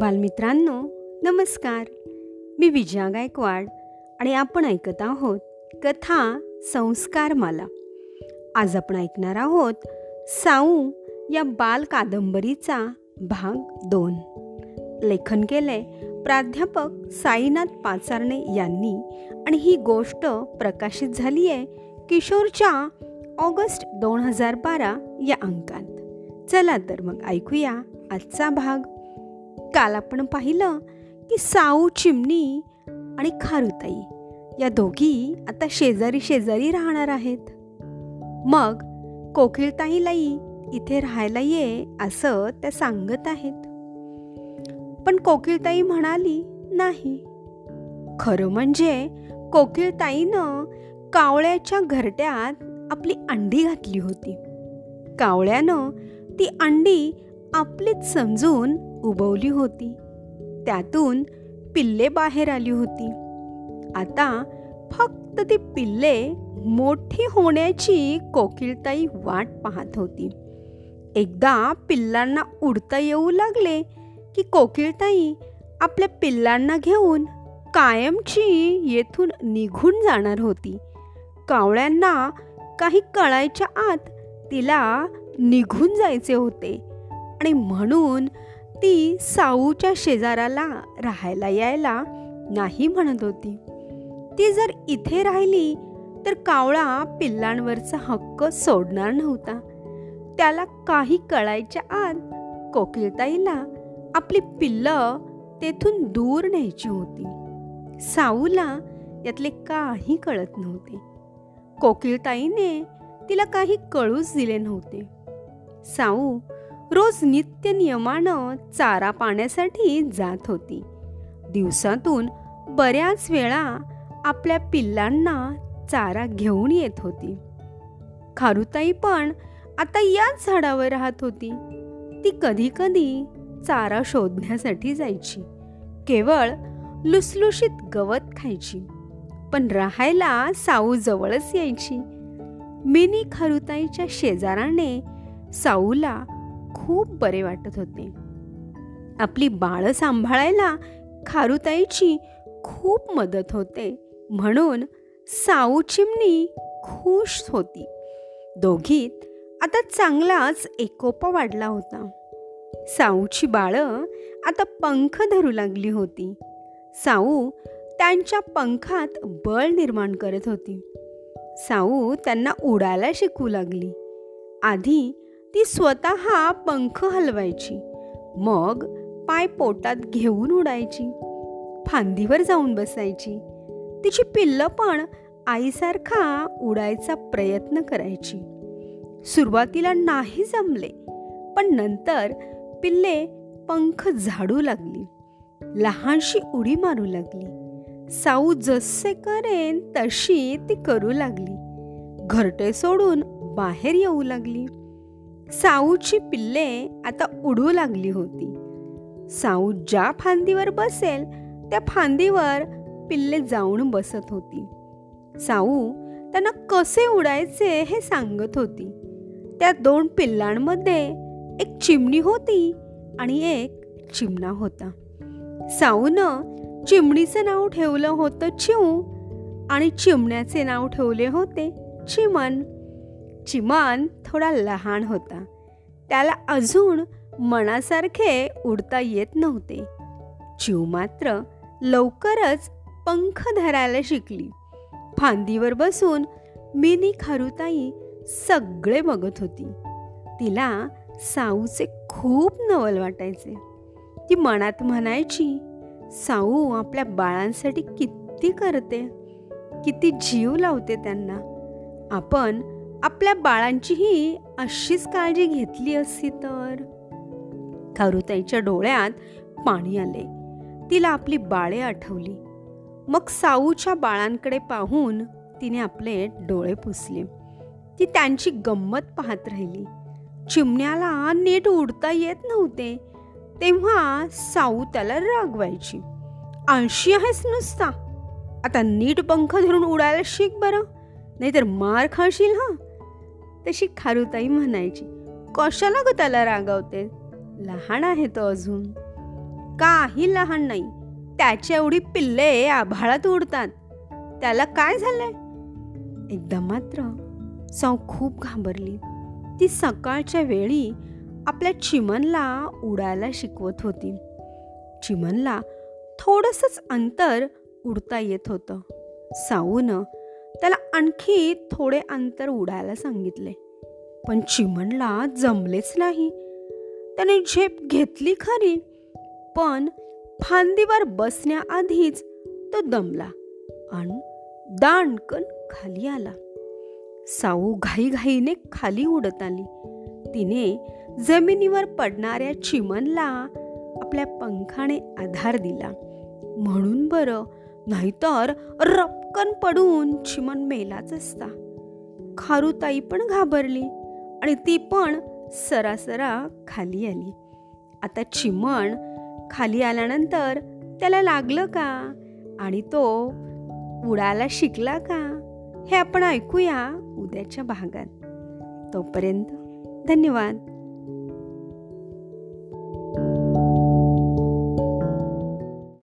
बालमित्रांनो नमस्कार. मी विजया गायकवाड आणि आपण ऐकत आहोत कथा संस्कार माला आज आपण ऐकणार आहोत साऊ या बाल कादंबरीचा भाग दोन. लेखन केले प्राध्यापक साईनाथ पाचारणे यांनी आणि ही गोष्ट प्रकाशित झाली आहे किशोरच्या ऑगस्ट दोन हजार बारा या अंकात. चला तर मग ऐकूया आजचा भाग. काल आपण पाहिलं की साऊ चिमणी आणि खारुताई या दोघी आता शेजारी शेजारी राहणार आहेत. मग कोकिळताईलाही इथे राहायला ये असं त्या सांगत आहेत. पण कोकिळताई म्हणाली नाही. खरं म्हणजे कोकिळताईनं कावळ्याच्या घरट्यात आपली अंडी घातली होती. कावळ्यानं ती अंडी आपलीच समजून उबवली होती. त्यातून पिल्ले बाहेर आली होती. आता फक्त ती पिल्ले मोठी होण्याची कोकिळताई वाट पाहत होती. एकदा पिल्लांना उडता येऊ लागले की कोकिळताई आपल्या पिल्लांना घेऊन कायमची येथून निघून जाणार होती. कावळ्यांना काही कळायच्या आत तिला निघून जायचे होते. आणि म्हणून ती साऊच्या शेजाराला राहायला यायला नाही म्हणत होती. ती जर इथे राहिली तर कावळा पिल्लांवरचा हक्क सोडणार नव्हता. त्याला काही कळायच्या आत कोकिळताईला आपली पिल्लं तेथून दूर न्यायची होती. साऊला यातले काही कळत नव्हते. कोकिळताईने तिला काही कळूच दिले नव्हते. साऊ रोज नित्य नियमानं चारा पाण्यासाठी जात होती. दिवसातून बऱ्याच वेळा आपल्या पिल्लांना चारा घेऊन येत होती. खारुताई पण आता याच झाडावर राहत होती. ती कधी कधी चारा शोधण्यासाठी जायची. केवळ लुसलुशीत गवत खायची. पण राहायला साऊ जवळच यायची. मिनी खारुताईच्या शेजाराने साऊला खूप बरे वाटत होते. आपली बाळं सांभाळायला खारुताईची खूप मदत होते. म्हणून साऊ चिमणी खुश होती. दोघीत आता चांगलाच एकोपा वाढला होता. साऊची बाळं आता पंख धरू लागली होती. साऊ त्यांच्या पंखात बळ निर्माण करत होती. साऊ त्यांना उडायला शिकू लागली. आधी ती स्वतः पंख हलवायची. मग पाय पोटात घेऊन उडायची. फांदीवर जाऊन बसायची. तिची पिल्लं पण आईसारखा उडायचा प्रयत्न करायची. सुरुवातीला नाही जमले पण नंतर पिल्ले पंख झाडू लागली. लहानशी उडी मारू लागली. साऊ जसे करेन तशी ती करू लागली. घरटे सोडून बाहेर येऊ लागली. साऊची पिल्ले आता उडू लागली होती. साऊ ज्या फांदीवर बसेल त्या फांदीवर पिल्ले जाऊन बसत होती. साऊ त्यांना कसे उडायचे हे सांगत होती. त्या दोन पिल्लांमध्ये एक चिमणी होती आणि एक चिमणा होता. साऊनं चिमणीचं नाव ठेवलं होतं चिऊ आणि चिमण्याचे नाव ठेवले होते चिमन चिमान थोडा लहान होता. त्याला अजून मनासारखे उडता येत नव्हते. चिव मात्र लवकरच पंख धरायला शिकली. फांदीवर बसून मिनी खारुताई सगळे बघत होती. तिला साऊचे खूप नवल वाटायचे. ती मनात म्हणायची साऊ आपल्या बाळांसाठी किती करते? किती जीव लावते त्यांना? आपण आपल्या बाळांचीही अशीच काळजी घेतली असती तर? खारुताईच्या डोळ्यात पाणी आले. तिला आपली बाळे आठवली. मग साऊच्या बाळांकडे पाहून तिने आपले डोळे पुसले. ती त्यांची गंमत पाहत राहिली. चिमण्याला नीट उडता येत नव्हते तेव्हा साऊ त्याला रागवायची. आळशी आहेस नुसता. आता नीट पंख धरून उडायला शिक बरं. नाहीतर मार खाशील हा? तशी खारुताई म्हणायची. कशाला ग त्याला रागावते? लहान आहे तो अजून. काही लहान नाही. त्याच्या एवढी पिल्ले आभाळात उडतात. त्याला काय झालंय? एकदा मात्र सौ खूप घाबरली. ती सकाळच्या वेळी आपल्या चिमनला उडायला शिकवत होती. चिमनला थोडंसंच अंतर उडता येत होतं. साऊनं त्याला आणखी थोडे अंतर उडायला सांगितले. पण चिमणला जमलेच नाही. त्याने झेप घेतली खरी पण फांदीवर बसण्याआधीच तो दमला आणि दांडकन खाली आला. साऊ घाईघाईने खाली उडत आली. तिने जमिनीवर पडणाऱ्या चिमणला आपल्या पंखाने आधार दिला. म्हणून बरं नाहीतर पटकन पडून चिमण मेलाच असता. खारुताई पण घाबरली आणि ती पण सरासरा खाली आली. आता चिमण खाली आल्यानंतर त्याला लागलं का? आणि तो उडायला शिकला का? हे आपण ऐकूया उद्याच्या भागात. तोपर्यंत धन्यवाद.